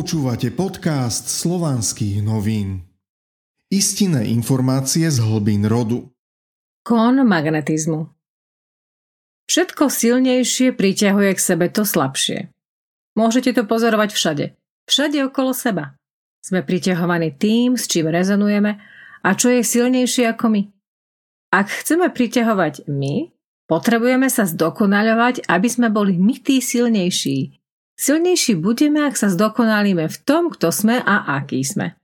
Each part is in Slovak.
Počúvate podcast slovanských novín. Istinné informácie z hlbín rodu. Kon magnetizmu Všetko silnejšie priťahuje k sebe to slabšie. Môžete to pozorovať všade. Všade okolo seba. Sme priťahovaní tým, s čím rezonujeme a čo je silnejšie ako my. Ak chceme priťahovať my, potrebujeme sa zdokonaľovať, aby sme boli my tí silnejší, Silnejší budeme, ak sa zdokonalíme v tom, kto sme a aký sme.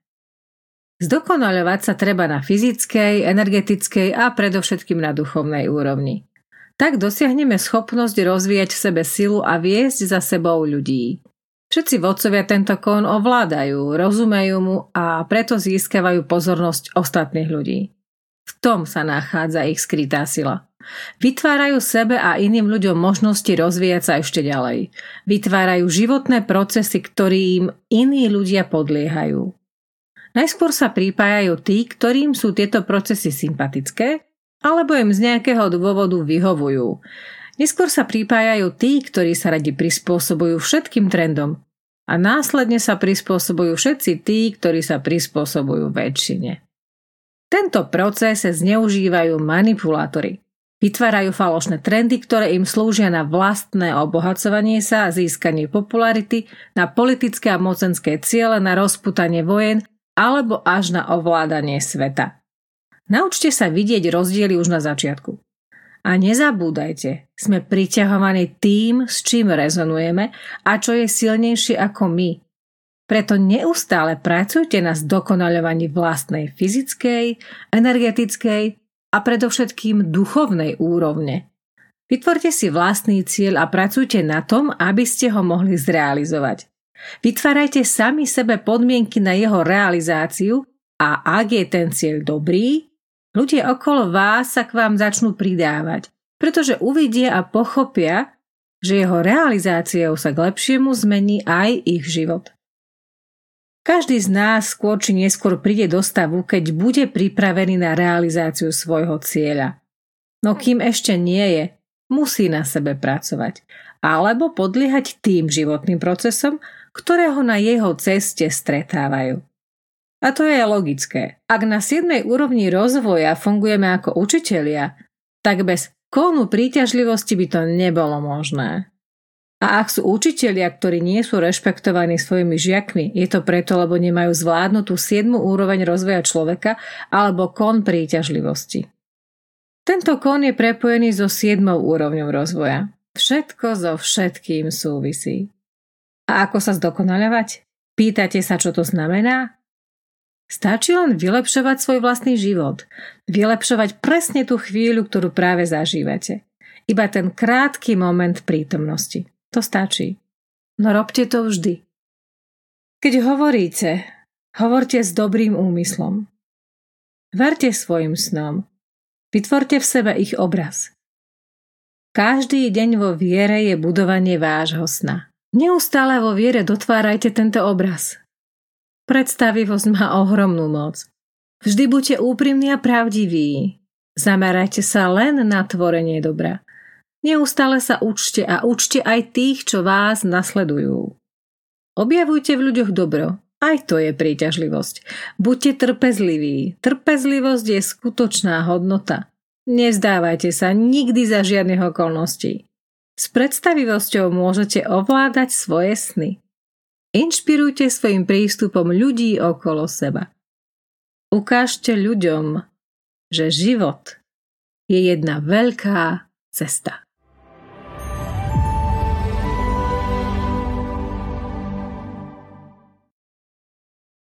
Zdokonaľovať sa treba na fyzickej, energetickej a predovšetkým na duchovnej úrovni. Tak dosiahneme schopnosť rozvíjať v sebe silu a viesť za sebou ľudí. Všetci vodcovia tento kon ovládajú, rozumejú mu a preto získavajú pozornosť ostatných ľudí. V tom sa nachádza ich skrytá sila. Vytvárajú sebe a iným ľuďom možnosti rozvíjať sa ešte ďalej. Vytvárajú životné procesy, ktorým iní ľudia podliehajú. Najskôr sa pripájajú tí, ktorým sú tieto procesy sympatické, alebo im z nejakého dôvodu vyhovujú. Neskôr sa pripájajú tí, ktorí sa radi prispôsobujú všetkým trendom a následne sa prispôsobujú všetci tí, ktorí sa prispôsobujú väčšine. Tento proces zneužívajú manipulátory. Vytvárajú falošné trendy, ktoré im slúžia na vlastné obohacovanie sa, získanie popularity, na politické a mocenské ciele, na rozputanie vojen alebo až na ovládanie sveta. Naučte sa vidieť rozdiely už na začiatku. A nezabúdajte, sme priťahovaní tým, s čím rezonujeme a čo je silnejšie ako my. Preto neustále pracujte na zdokonaľovaní vlastnej fyzickej, energetickej a predovšetkým duchovnej úrovne. Vytvorte si vlastný cieľ a pracujte na tom, aby ste ho mohli zrealizovať. Vytvárajte sami sebe podmienky na jeho realizáciu a ak je ten cieľ dobrý, ľudia okolo vás sa k vám začnú pridávať, pretože uvidia a pochopia, že jeho realizáciou sa k lepšiemu zmení aj ich život. Každý z nás skôr či neskôr príde do stavu, keď bude pripravený na realizáciu svojho cieľa. No kým ešte nie je, musí na sebe pracovať alebo podliehať tým životným procesom, ktoré ho na jeho ceste stretávajú. A to je logické. Ak na 7. úrovni rozvoja fungujeme ako učitelia, tak bez kónu príťažlivosti by to nebolo možné. A ak sú učitelia, ktorí nie sú rešpektovaní svojimi žiakmi, je to preto, lebo nemajú zvládnutú 7. úroveň rozvoja človeka alebo kon príťažlivosti. Tento kon je prepojený so 7. úrovňou rozvoja. Všetko so všetkým súvisí. A ako sa zdokonaľovať? Pýtate sa, čo to znamená? Stačí len vylepšovať svoj vlastný život. Vylepšovať presne tú chvíľu, ktorú práve zažívate. Iba ten krátky moment prítomnosti. To stačí. No robte to vždy. Keď hovoríte, hovorte s dobrým úmyslom. Verte svojim snom. Vytvorte v sebe ich obraz. Každý deň vo viere je budovanie vášho sna. Neustále vo viere dotvárajte tento obraz. Predstavivosť má ohromnú moc. Vždy buďte úprimní a pravdiví. Zamerajte sa len na tvorenie dobra. Neustále sa učte a učte aj tých, čo vás nasledujú. Objavujte v ľuďoch dobro. Aj to je príťažlivosť. Buďte trpezliví. Trpezlivosť je skutočná hodnota. Nezdávajte sa nikdy za žiadnych okolností. S predstavivosťou môžete ovládať svoje sny. Inšpirujte svojim prístupom ľudí okolo seba. Ukážte ľuďom, že život je jedna veľká cesta.